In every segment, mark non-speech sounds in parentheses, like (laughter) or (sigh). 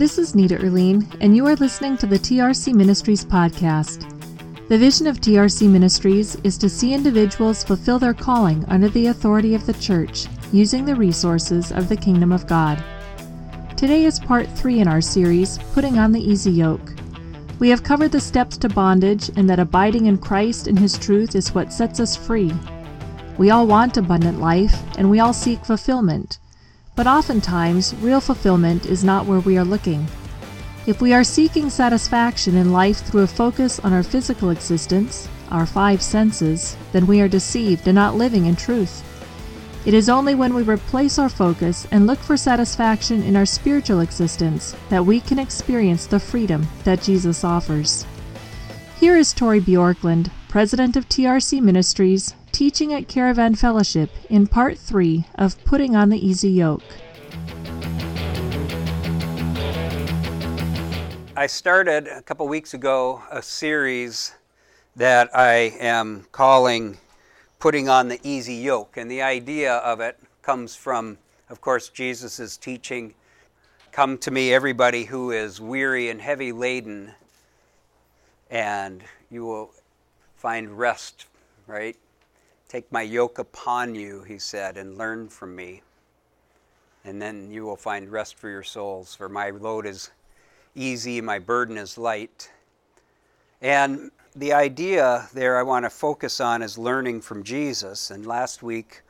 This is Nita Erline, and you are listening to the TRC Ministries podcast. The vision of TRC Ministries is to see individuals fulfill their calling under the authority of the church, using the resources of the kingdom of God. Today is part three in our series, Putting on the Easy Yoke. We have covered the steps to bondage and that abiding in Christ and His truth is what sets us free. We all want abundant life, and we all seek fulfillment. But oftentimes, real fulfillment is not where we are looking. If we are seeking satisfaction in life through a focus on our physical existence, our five senses, then we are deceived and not living in truth. It is only when we replace our focus and look for satisfaction in our spiritual existence that we can experience the freedom that Jesus offers. Here is Tori Bjorklund, president of TRC Ministries, teaching at Caravan Fellowship in part three of Putting on the Easy Yoke. I started a couple weeks ago a series that I am calling Putting on the Easy Yoke. And the idea of it comes from, of course, Jesus' teaching Come to me, everybody who is weary and heavy laden, and you will find rest, right? Take my yoke upon you, he said, and learn from me. And then you will find rest for your souls, for my load is easy, my burden is light. And the idea there I want to focus on is learning from Jesus. And last week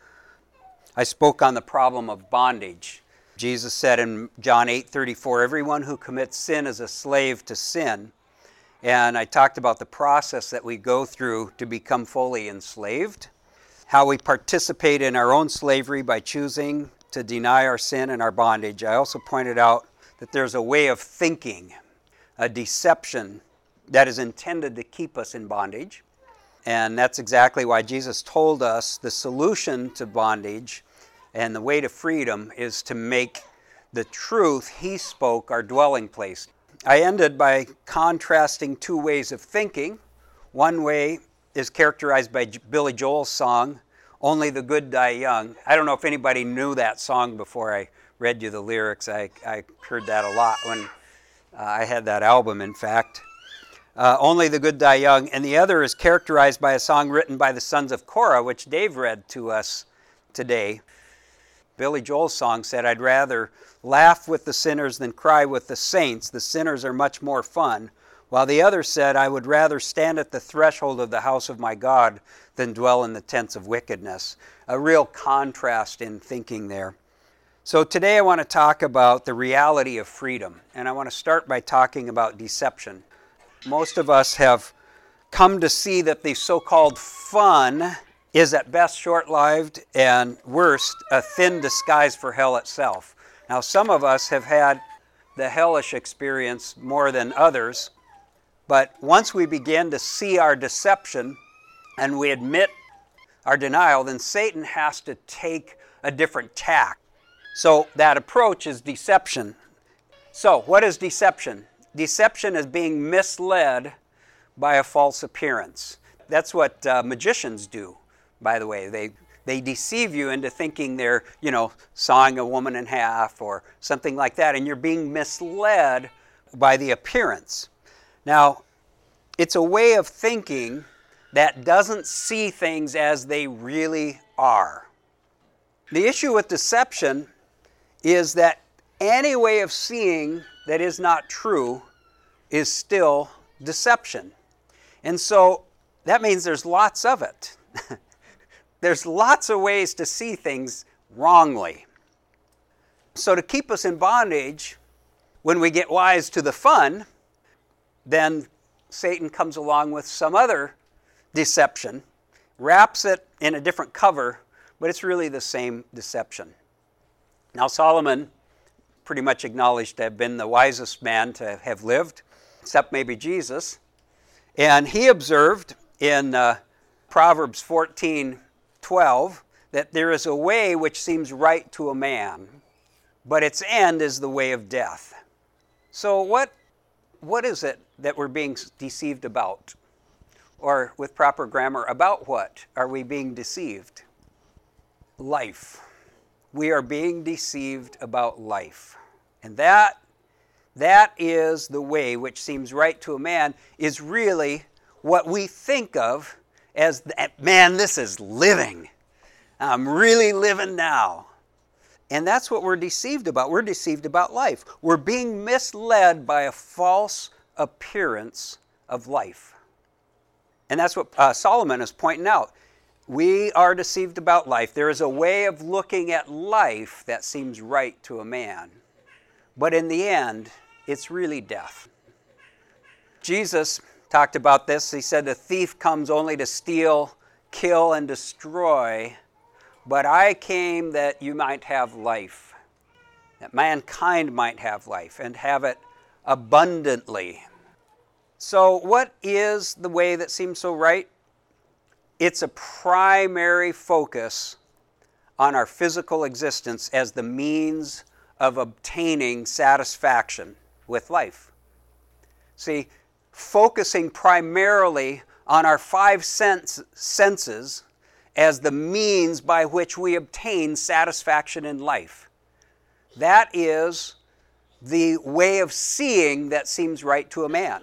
I spoke on the problem of bondage. Jesus said in John 8:34, "Everyone who commits sin is a slave to sin." And I talked about the process that we go through to become fully enslaved how we participate in our own slavery by choosing to deny our sin and our bondage. I also pointed out that there's a way of thinking, a deception that is intended to keep us in bondage. And that's exactly why Jesus told us the solution to bondage and the way to freedom is to make the truth he spoke our dwelling place. I ended by contrasting two ways of thinking. One way is characterized by Billy Joel's song, Only the Good Die Young. I don't know if anybody knew that song before I read you the lyrics. I, I heard that a lot when uh, I had that album, in fact. Uh, Only the Good Die Young. And the other is characterized by a song written by the Sons of Korah, which Dave read to us today. Billy Joel's song said, I'd rather laugh with the sinners than cry with the saints. The sinners are much more fun. While the other said, I would rather stand at the threshold of the house of my God than dwell in the tents of wickedness. A real contrast in thinking there. So today I want to talk about the reality of freedom, and I want to start by talking about deception. Most of us have come to see that the so called fun is at best short lived and worst a thin disguise for hell itself. Now, some of us have had the hellish experience more than others, but once we begin to see our deception and we admit our denial, then Satan has to take a different tack. So that approach is deception. So, what is deception? Deception is being misled by a false appearance. That's what uh, magicians do, by the way. They, they deceive you into thinking they're, you know, sawing a woman in half or something like that, and you're being misled by the appearance. Now, it's a way of thinking that doesn't see things as they really are. The issue with deception is that any way of seeing that is not true is still deception. And so that means there's lots of it. (laughs) there's lots of ways to see things wrongly. So, to keep us in bondage, when we get wise to the fun, then Satan comes along with some other deception, wraps it in a different cover, but it's really the same deception. Now, Solomon pretty much acknowledged to have been the wisest man to have lived, except maybe Jesus. And he observed in uh, Proverbs 14 12 that there is a way which seems right to a man, but its end is the way of death. So, what what is it that we're being deceived about? Or, with proper grammar, about what are we being deceived? Life. We are being deceived about life. And that That is the way which seems right to a man, is really what we think of as, man, this is living. I'm really living now. And that's what we're deceived about. We're deceived about life. We're being misled by a false appearance of life. And that's what uh, Solomon is pointing out. We are deceived about life. There is a way of looking at life that seems right to a man. But in the end, it's really death. Jesus talked about this. He said, The thief comes only to steal, kill, and destroy. But I came that you might have life, that mankind might have life and have it abundantly. So, what is the way that seems so right? It's a primary focus on our physical existence as the means of obtaining satisfaction with life. See, focusing primarily on our five sense, senses as the means by which we obtain satisfaction in life. That is the way of seeing that seems right to a man.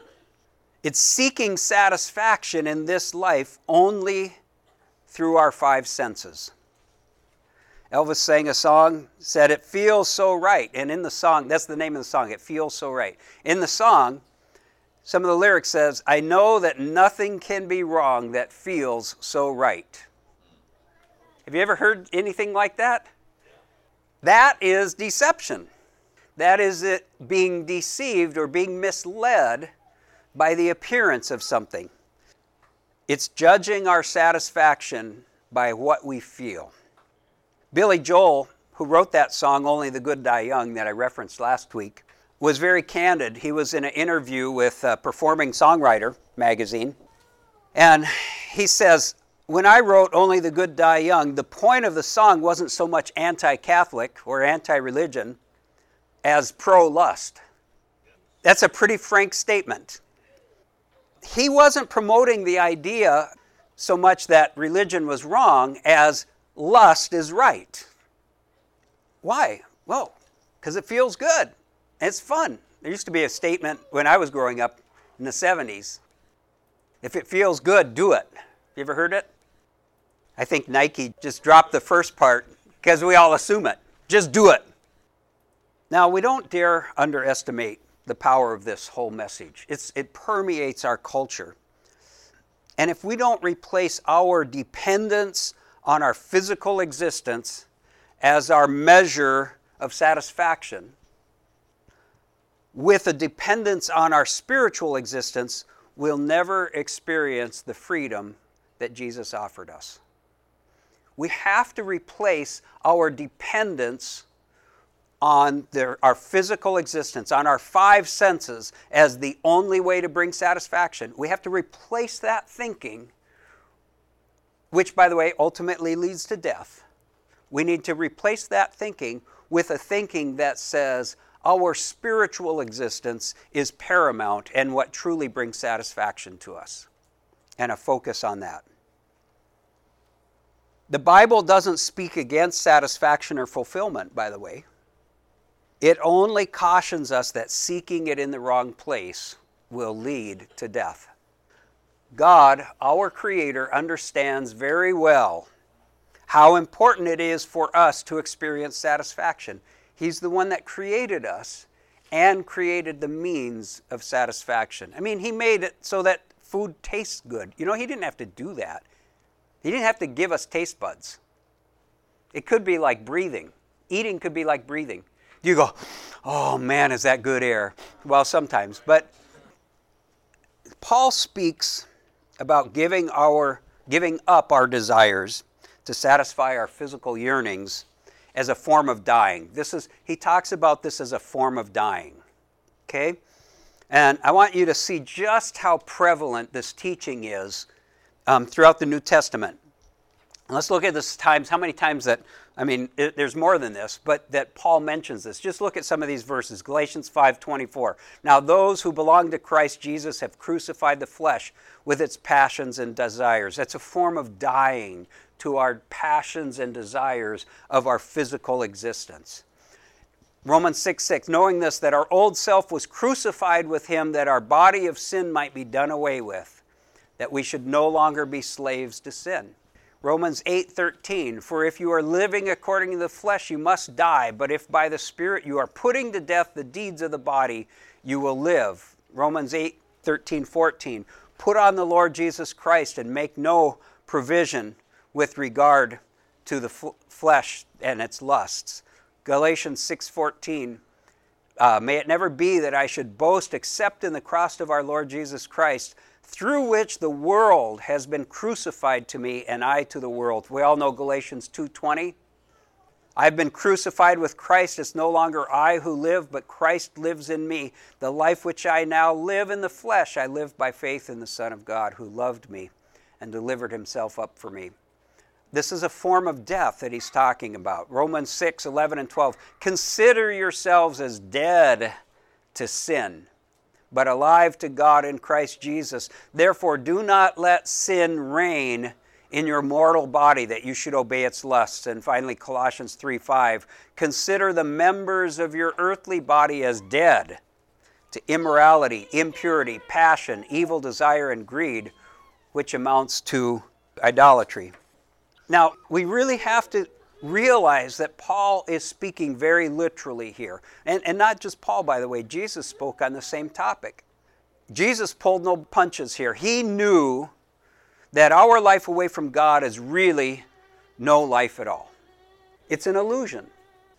It's seeking satisfaction in this life only through our five senses. Elvis sang a song, said, It feels so right. And in the song, that's the name of the song, It Feels So Right. In the song, some of the lyrics says, I know that nothing can be wrong that feels so right. Have you ever heard anything like that? That is deception. That is it being deceived or being misled by the appearance of something. It's judging our satisfaction by what we feel. Billy Joel, who wrote that song, Only the Good Die Young, that I referenced last week, was very candid. He was in an interview with Performing Songwriter magazine, and he says, When I wrote Only the Good Die Young, the point of the song wasn't so much anti Catholic or anti religion as pro lust. That's a pretty frank statement he wasn't promoting the idea so much that religion was wrong as lust is right. Why? Well, because it feels good. It's fun. There used to be a statement when I was growing up in the 70s if it feels good, do it. You ever heard it? I think Nike just dropped the first part because we all assume it. Just do it. Now, we don't dare underestimate the power of this whole message. It's, it permeates our culture. And if we don't replace our dependence on our physical existence as our measure of satisfaction with a dependence on our spiritual existence, we'll never experience the freedom that Jesus offered us. We have to replace our dependence on their, our physical existence, on our five senses, as the only way to bring satisfaction. We have to replace that thinking, which, by the way, ultimately leads to death. We need to replace that thinking with a thinking that says our spiritual existence is paramount and what truly brings satisfaction to us, and a focus on that. The Bible doesn't speak against satisfaction or fulfillment, by the way. It only cautions us that seeking it in the wrong place will lead to death. God, our Creator, understands very well how important it is for us to experience satisfaction. He's the one that created us and created the means of satisfaction. I mean, He made it so that food tastes good. You know, He didn't have to do that, He didn't have to give us taste buds. It could be like breathing, eating could be like breathing you go, oh man, is that good air? Well, sometimes. But Paul speaks about giving our giving up our desires to satisfy our physical yearnings as a form of dying. This is he talks about this as a form of dying. Okay? And I want you to see just how prevalent this teaching is um, throughout the New Testament. Let's look at this times, how many times that I mean, it, there's more than this, but that Paul mentions this. Just look at some of these verses. Galatians 5:24. Now those who belong to Christ Jesus have crucified the flesh with its passions and desires. That's a form of dying to our passions and desires of our physical existence. Romans 6 6, knowing this, that our old self was crucified with him, that our body of sin might be done away with, that we should no longer be slaves to sin. Romans 8:13 For if you are living according to the flesh you must die but if by the spirit you are putting to death the deeds of the body you will live. Romans 8:13 14 Put on the Lord Jesus Christ and make no provision with regard to the f- flesh and its lusts. Galatians 6:14 uh, May it never be that I should boast except in the cross of our Lord Jesus Christ through which the world has been crucified to me and I to the world. We all know Galatians 2:20. I've been crucified with Christ. It's no longer I who live, but Christ lives in me. The life which I now live in the flesh, I live by faith in the Son of God who loved me and delivered himself up for me. This is a form of death that he's talking about. Romans 6, 11, and 12. Consider yourselves as dead to sin but alive to God in Christ Jesus. Therefore, do not let sin reign in your mortal body that you should obey its lusts. And finally, Colossians 3 5. Consider the members of your earthly body as dead to immorality, impurity, passion, evil desire, and greed, which amounts to idolatry. Now, we really have to realize that Paul is speaking very literally here. And, and not just Paul, by the way, Jesus spoke on the same topic. Jesus pulled no punches here. He knew that our life away from God is really no life at all. It's an illusion.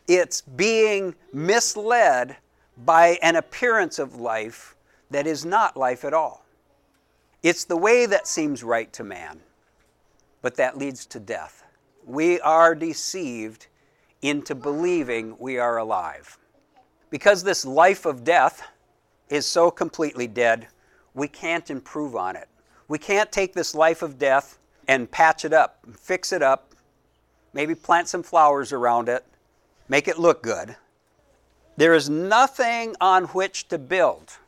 It's being misled by an appearance of life that is not life at all. It's the way that seems right to man, but that leads to death we are deceived into believing we are alive. Because this life of death is so completely dead, we can't improve on it. We can't take this life of death and patch it up, fix it up, maybe plant some flowers around it, make it look good. There is nothing on which to build.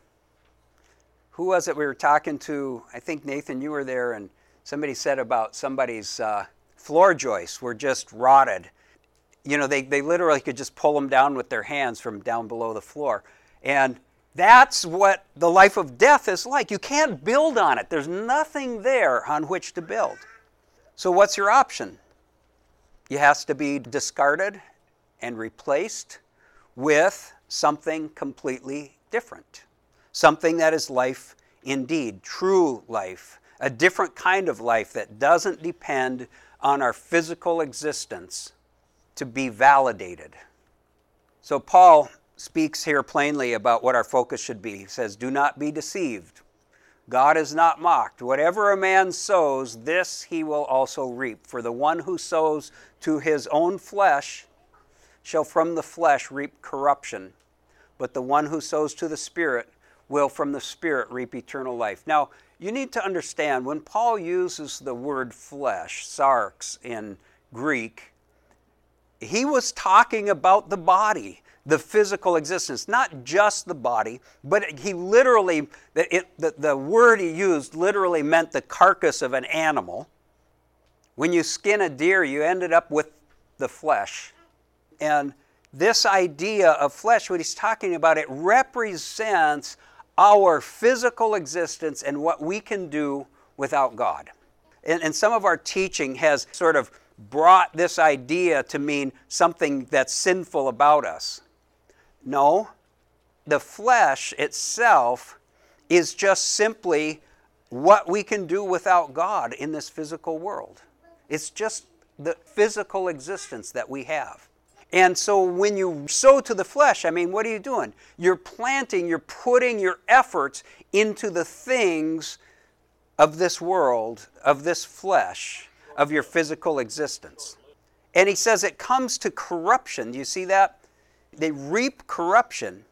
Who was it we were talking to? I think Nathan, you were there, and somebody said about somebody's uh, floor joists were just rotted. You know, they, they literally could just pull them down with their hands from down below the floor. And that's what the life of death is like. You can't build on it, there's nothing there on which to build. So, what's your option? It has to be discarded and replaced with something completely different. Something that is life indeed, true life, a different kind of life that doesn't depend on our physical existence to be validated. So, Paul speaks here plainly about what our focus should be. He says, Do not be deceived. God is not mocked. Whatever a man sows, this he will also reap. For the one who sows to his own flesh shall from the flesh reap corruption, but the one who sows to the Spirit will from the Spirit reap eternal life. Now, you need to understand when Paul uses the word flesh, sarx in Greek, he was talking about the body, the physical existence, not just the body, but he literally, it, the, the word he used literally meant the carcass of an animal. When you skin a deer, you ended up with the flesh. And this idea of flesh, what he's talking about, it represents our physical existence and what we can do without God. And, and, some of our teaching has sort of brought this idea to mean something that's sinful about us. No, the flesh itself is just simply what we can do without God in this physical world. It's just the physical existence that we have. And so when you sow to the flesh, I mean, what are you doing? You're planting, you're putting your efforts into the things of this world, of this flesh, of your physical existence. And he says it comes to corruption. Do you see that? They reap corruption.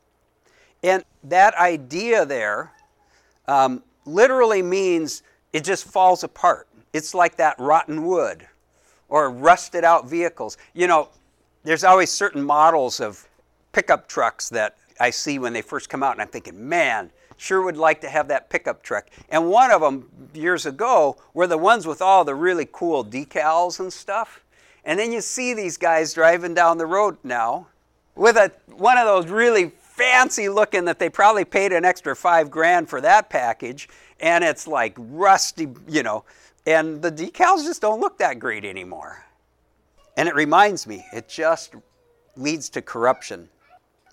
And that idea there um, literally means it just falls apart. It's like that rotten wood or rusted out vehicles. You know, there's always certain models of pickup trucks that I see when they first come out, and I'm thinking, man, sure would like to have that pickup truck. And one of them years ago were the ones with all the really cool decals and stuff. And then you see these guys driving down the road now with a one of those really fancy looking that they probably paid an extra five grand for that package, and it's like rusty, you know, and the decals just don't look that great anymore. And it reminds me, it just leads to corruption.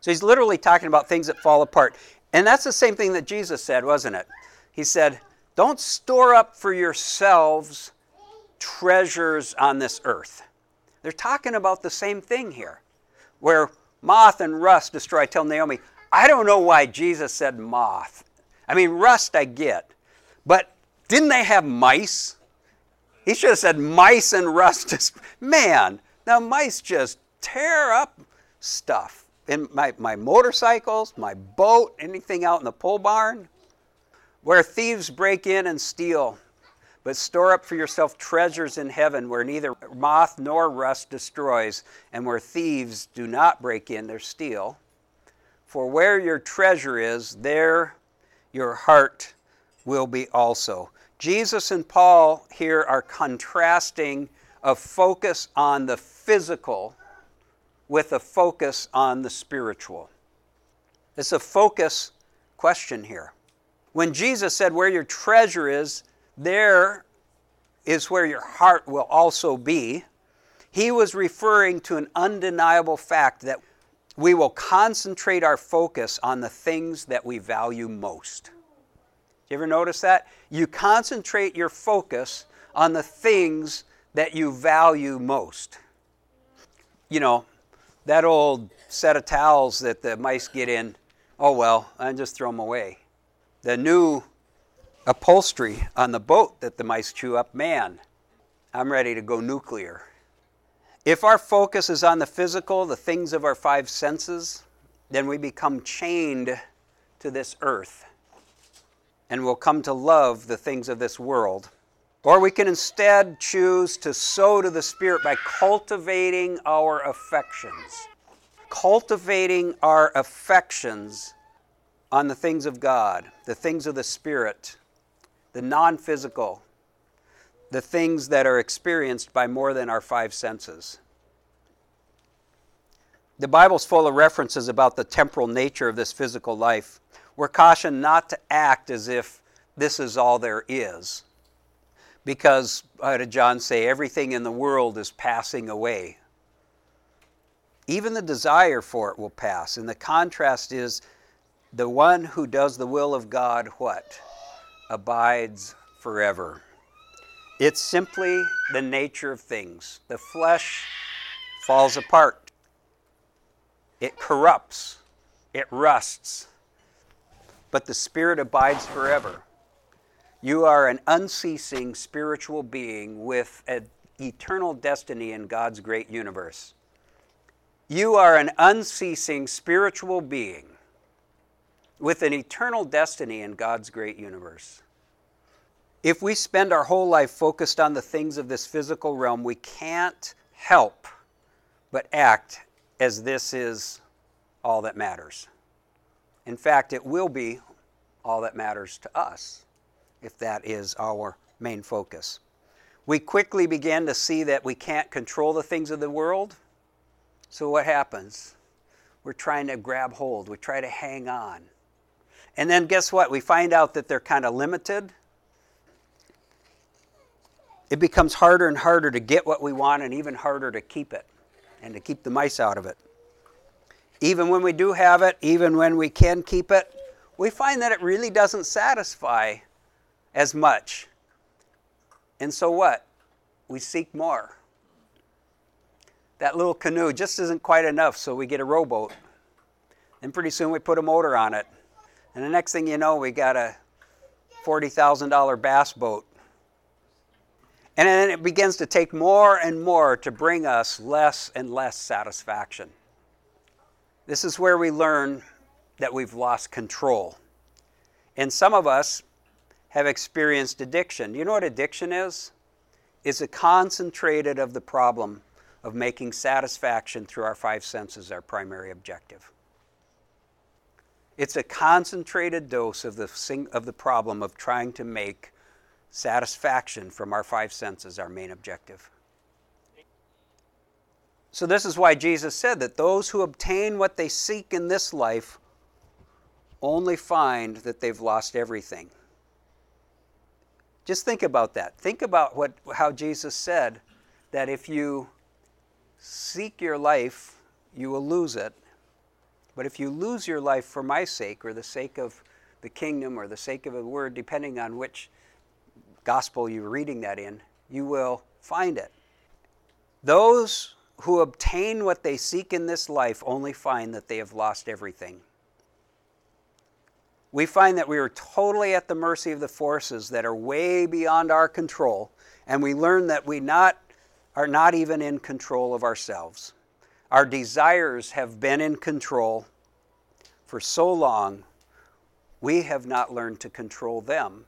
So he's literally talking about things that fall apart. And that's the same thing that Jesus said, wasn't it? He said, Don't store up for yourselves treasures on this earth. They're talking about the same thing here, where moth and rust destroy. Tell Naomi, I don't know why Jesus said moth. I mean, rust I get, but didn't they have mice? He should have said mice and rust. Man, now mice just tear up stuff. In my, my motorcycles, my boat, anything out in the pole barn, where thieves break in and steal. But store up for yourself treasures in heaven where neither moth nor rust destroys, and where thieves do not break in or steal. For where your treasure is, there your heart will be also. Jesus and Paul here are contrasting a focus on the physical with a focus on the spiritual. It's a focus question here. When Jesus said, Where your treasure is, there is where your heart will also be. He was referring to an undeniable fact that we will concentrate our focus on the things that we value most. You ever notice that? You concentrate your focus on the things that you value most. You know, that old set of towels that the mice get in, oh well, I just throw them away. The new upholstery on the boat that the mice chew up, man, I'm ready to go nuclear. If our focus is on the physical, the things of our five senses, then we become chained to this earth and will come to love the things of this world. Or we can instead choose to sow to the Spirit by cultivating our affections. Cultivating our affections on the things of God, the things of the Spirit, the non physical, the things that are experienced by more than our five senses. The Bible's full of references about the temporal nature of this physical life. We're cautioned not to act as if this is all there is. Because, how did John say, everything in the world is passing away. Even the desire for it will pass. And the contrast is the one who does the will of God, what? abides forever. It's simply the nature of things. The flesh falls apart, it corrupts, it rusts, but the Spirit abides forever. You are an unceasing spiritual being with an eternal destiny in God's great universe. You are an unceasing spiritual being with an eternal destiny in God's great universe. If we spend our whole life focused on the things of this physical realm, we can't help but act as this is all that matters. In fact, it will be all that matters to us if that is our main focus. We quickly begin to see that we can't control the things of the world. So, what happens? We're trying to grab hold, we try to hang on. And then guess what? We find out that they're kind of limited. It becomes harder and harder to get what we want and even harder to keep it and to keep the mice out of it. Even when we do have it, even when we can keep it, we find that it really doesn't satisfy as much. And so what? We seek more. That little canoe just isn't quite enough, so we get a rowboat. And pretty soon we put a motor on it. And the next thing you know, we got a $40,000 bass boat. And then it begins to take more and more to bring us less and less satisfaction. This is where we learn that we've lost control. And some of us have experienced addiction. You know what addiction is? It's a concentrated of the problem of making satisfaction through our five senses our primary objective. It's a concentrated dose of the, of the problem of trying to make satisfaction from our five senses our main objective. So, this is why Jesus said that those who obtain what they seek in this life only find that they've lost everything. Just think about that. Think about what, how Jesus said that if you seek your life, you will lose it. But if you lose your life for my sake or the sake of the kingdom or the sake of a word, depending on which gospel you're reading that in, you will find it. Those who obtain what they seek in this life only find that they have lost everything. We find that we are totally at the mercy of the forces that are way beyond our control, and we learn that we not, are not even in control of ourselves. Our desires have been in control for so long, we have not learned to control them,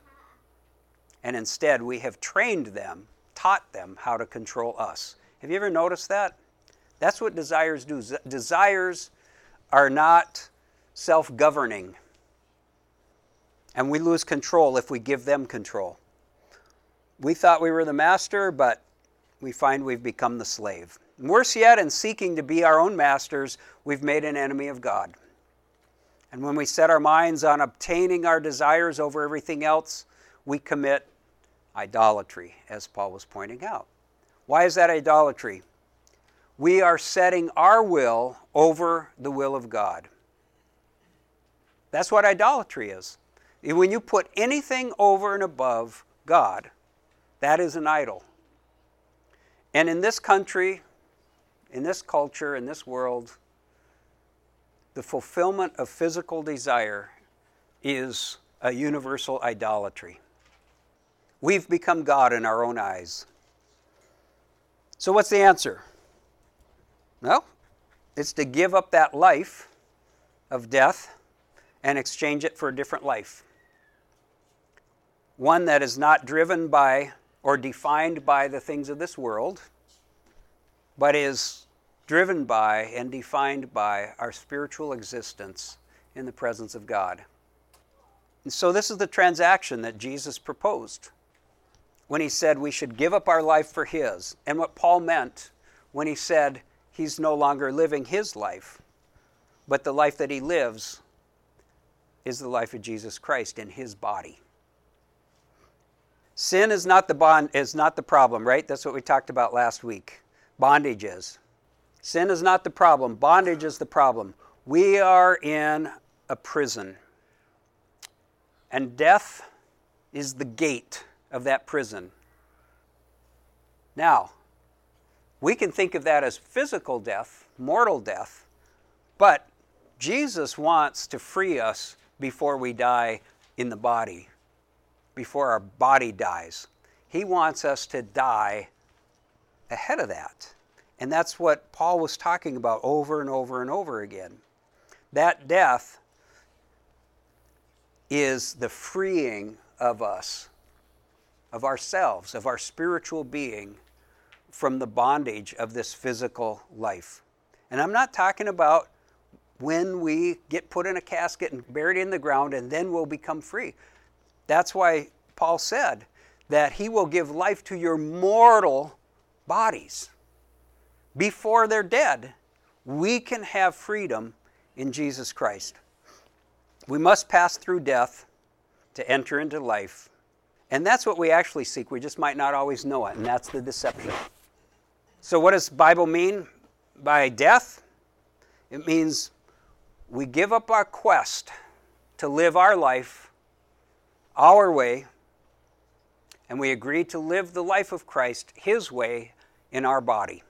and instead we have trained them, taught them how to control us. Have you ever noticed that? That's what desires do. Desires are not self governing. And we lose control if we give them control. We thought we were the master, but we find we've become the slave. Worse yet, in seeking to be our own masters, we've made an enemy of God. And when we set our minds on obtaining our desires over everything else, we commit idolatry, as Paul was pointing out. Why is that idolatry? We are setting our will over the will of God. That's what idolatry is. When you put anything over and above God, that is an idol. And in this country, in this culture, in this world, the fulfillment of physical desire is a universal idolatry. We've become God in our own eyes. So, what's the answer? Well, it's to give up that life of death and exchange it for a different life. One that is not driven by or defined by the things of this world, but is driven by and defined by our spiritual existence in the presence of God. And so, this is the transaction that Jesus proposed when he said we should give up our life for His, and what Paul meant when he said he's no longer living his life, but the life that he lives is the life of Jesus Christ in his body. Sin is not the bond is not the problem, right? That's what we talked about last week. Bondage is. Sin is not the problem, bondage is the problem. We are in a prison. And death is the gate of that prison. Now, we can think of that as physical death, mortal death, but Jesus wants to free us before we die in the body, before our body dies. He wants us to die ahead of that. And that's what Paul was talking about over and over and over again. That death is the freeing of us, of ourselves, of our spiritual being from the bondage of this physical life. And I'm not talking about when we get put in a casket and buried in the ground and then we'll become free. That's why Paul said that he will give life to your mortal bodies. Before they're dead, we can have freedom in Jesus Christ. We must pass through death to enter into life. And that's what we actually seek. We just might not always know it, and that's the deception. So, what does Bible mean by death? It means we give up our quest to live our life our way, and we agree to live the life of Christ His way in our body.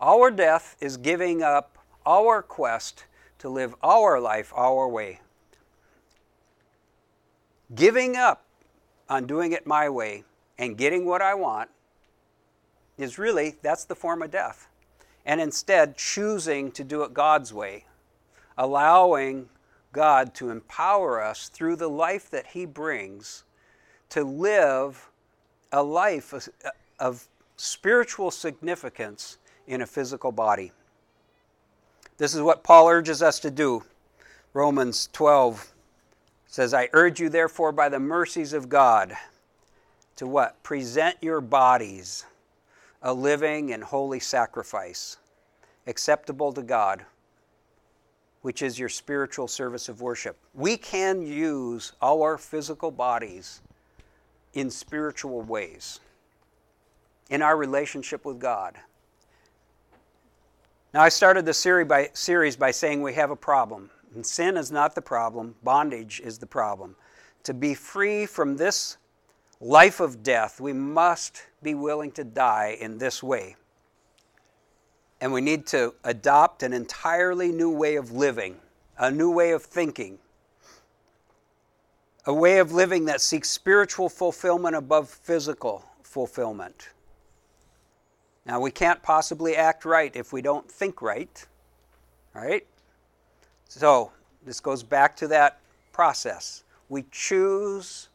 Our death is giving up our quest to live our life our way. Giving up on doing it my way and getting what I want is really that's the form of death. And instead, choosing to do it God's way, allowing God to empower us through the life that He brings to live a life of, spiritual significance in a physical body. This is what Paul urges us to do. Romans 12 says, I urge you, therefore, by the mercies of God, to what? Present your bodies a living and holy sacrifice, acceptable to God, which is your spiritual service of worship. We can use our physical bodies in spiritual ways in our relationship with God. Now, I started the series by, series by saying we have a problem. And sin is not the problem, bondage is the problem. To be free from this life of death, we must be willing to die in this way. And we need to adopt an entirely new way of living, a new way of thinking, a way of living that seeks spiritual fulfillment above physical fulfillment. Now, we can't possibly act right if we don't think right, right? So, this goes back to that process. We choose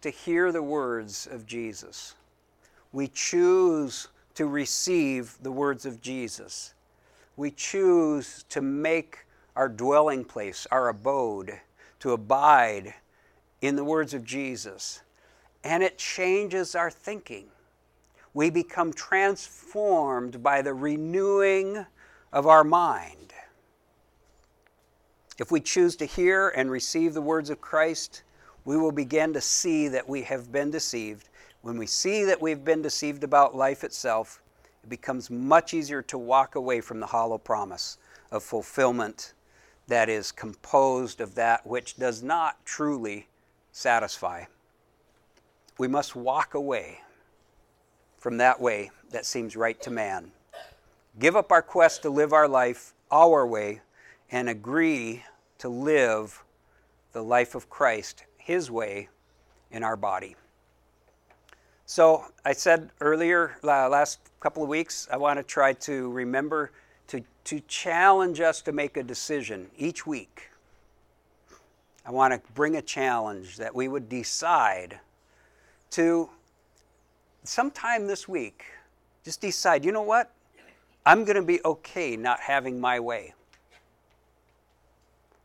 to hear the words of Jesus. We choose to receive the words of Jesus. We choose to make our dwelling place, our abode, to abide in the words of Jesus. And it changes our thinking we become transformed by the renewing of our mind. If we choose to hear and receive the words of Christ, we will begin to see that we have been deceived. When we see that we've been deceived about life itself, it becomes much easier to walk away from the hollow promise of fulfillment that is composed of that which does not truly satisfy. We must walk away from that way that seems right to man. Give up our quest to live our life our way and agree to live the life of Christ, His way, in our body. So, I said earlier, last couple of weeks, I want to try to remember to, to challenge us to make a decision each week. I want to bring a challenge that we would decide to sometime this week, just decide, you know what? I'm going to be okay not having my way.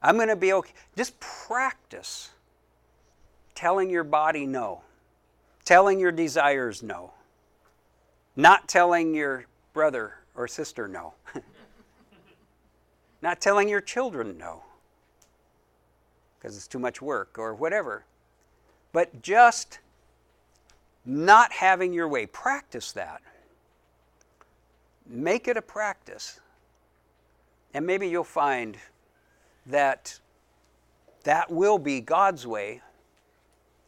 I'm going to be okay. Just practice telling your body no, telling your desires no, not telling your brother or sister no, (laughs) not telling your children no because it's too much work or whatever. But just not having your way. Practice that. Make it a practice. And maybe you'll find that that will be God's way,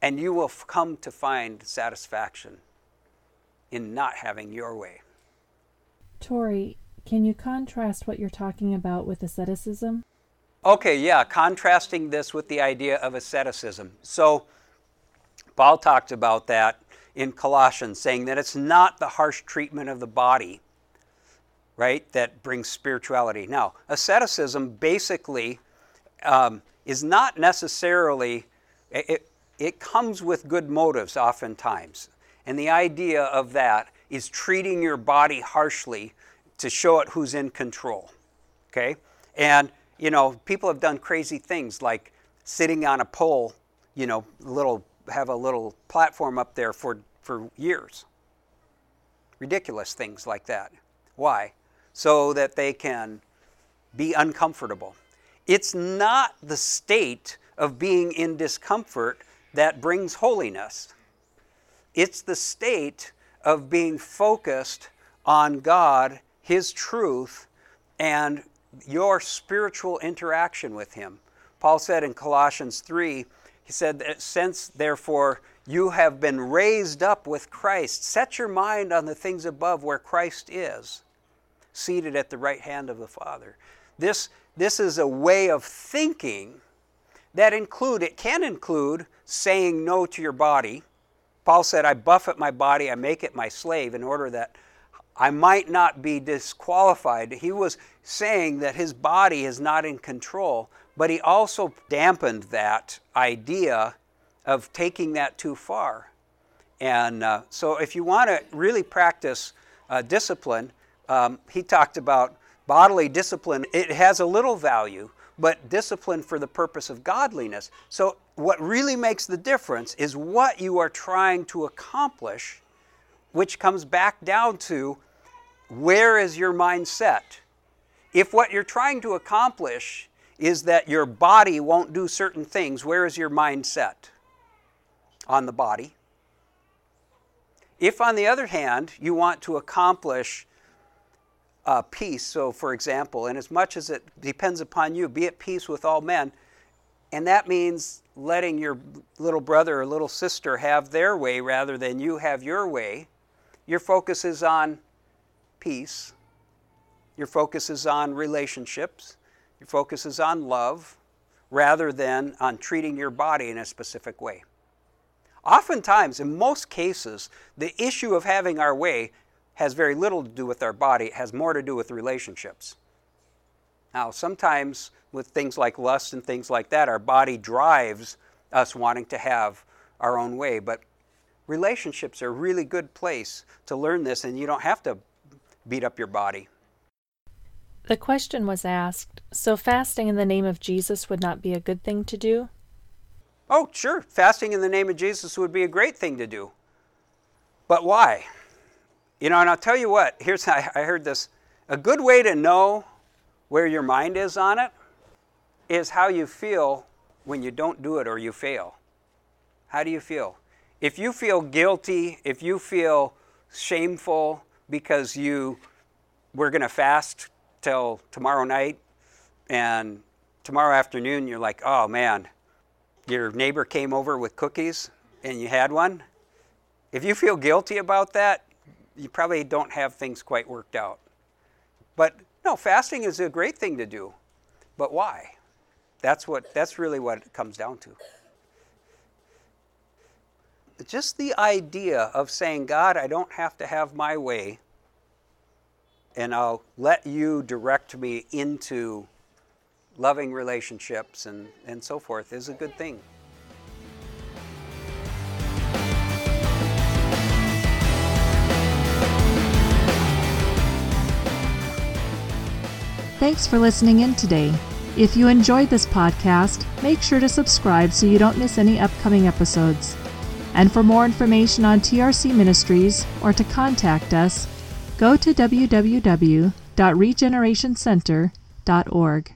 and you will come to find satisfaction in not having your way. Tori, can you contrast what you're talking about with asceticism? Okay, yeah, contrasting this with the idea of asceticism. So, Paul talked about that in Colossians, saying that it's not the harsh treatment of the body, right, that brings spirituality. Now, asceticism basically um, is not necessarily, it, it comes with good motives oftentimes. And the idea of that is treating your body harshly to show it who's in control. Okay? And, you know, people have done crazy things like sitting on a pole, you know, little have a little platform up there for, for years. Ridiculous things like that. Why? So that they can be uncomfortable. It's not the state of being in discomfort that brings holiness. It's the state of being focused on God, His truth, and your spiritual interaction with Him. Paul said in Colossians 3 he said, Since therefore you have been raised up with Christ, set your mind on the things above where Christ is, seated at the right hand of the Father. This, this is a way of thinking that include, it can include saying no to your body. Paul said, I buffet my body, I make it my slave in order that I might not be disqualified. He was saying that his body is not in control, but he also dampened that idea of taking that too far. And uh, so, if you want to really practice uh, discipline, um, he talked about bodily discipline. It has a little value, but discipline for the purpose of godliness. So, what really makes the difference is what you are trying to accomplish which comes back down to where is your mindset? If what you're trying to accomplish is that your body won't do certain things, where is your mindset? On the body. If, on the other hand, you want to accomplish uh, peace, so for example, and as much as it depends upon you, be at peace with all men, and that means letting your little brother or little sister have their way rather than you have your way, your focus is on peace, your focus is on relationships, your focus is on love rather than on treating your body in a specific way. Oftentimes, in most cases, the issue of having our way has very little to do with our body, it has more to do with relationships. Now, sometimes with things like lust and things like that, our body drives us wanting to have our own way, but relationships are a really good place to learn this, and you don't have to beat up your body. The question was asked so fasting in the name of Jesus would not be a good thing to do? Oh, sure. Fasting in the name of Jesus would be a great thing to do. But why? You know, and I'll tell you what, here's (laughs) how I heard this. A good way to know where your mind is on it is how you feel when you don't do it or you fail. How do you feel? If you feel guilty, if you feel shameful because you were going to fast till tomorrow night and tomorrow afternoon you're like, oh man, your neighbor came over with cookies and you had one. If you feel guilty about that, you probably don't have things quite worked out. But no, fasting is a great thing to do. But why? That's what that's really what it comes down to. Just the idea of saying, God, I don't have to have my way, and I'll let you direct me into loving relationships and, and so forth is a good thing. Thanks for listening in today. If you enjoyed this podcast, make sure to subscribe so you don't miss any upcoming episodes. And for more information on TRC Ministries or to contact us, go to www.regenerationcenter.org.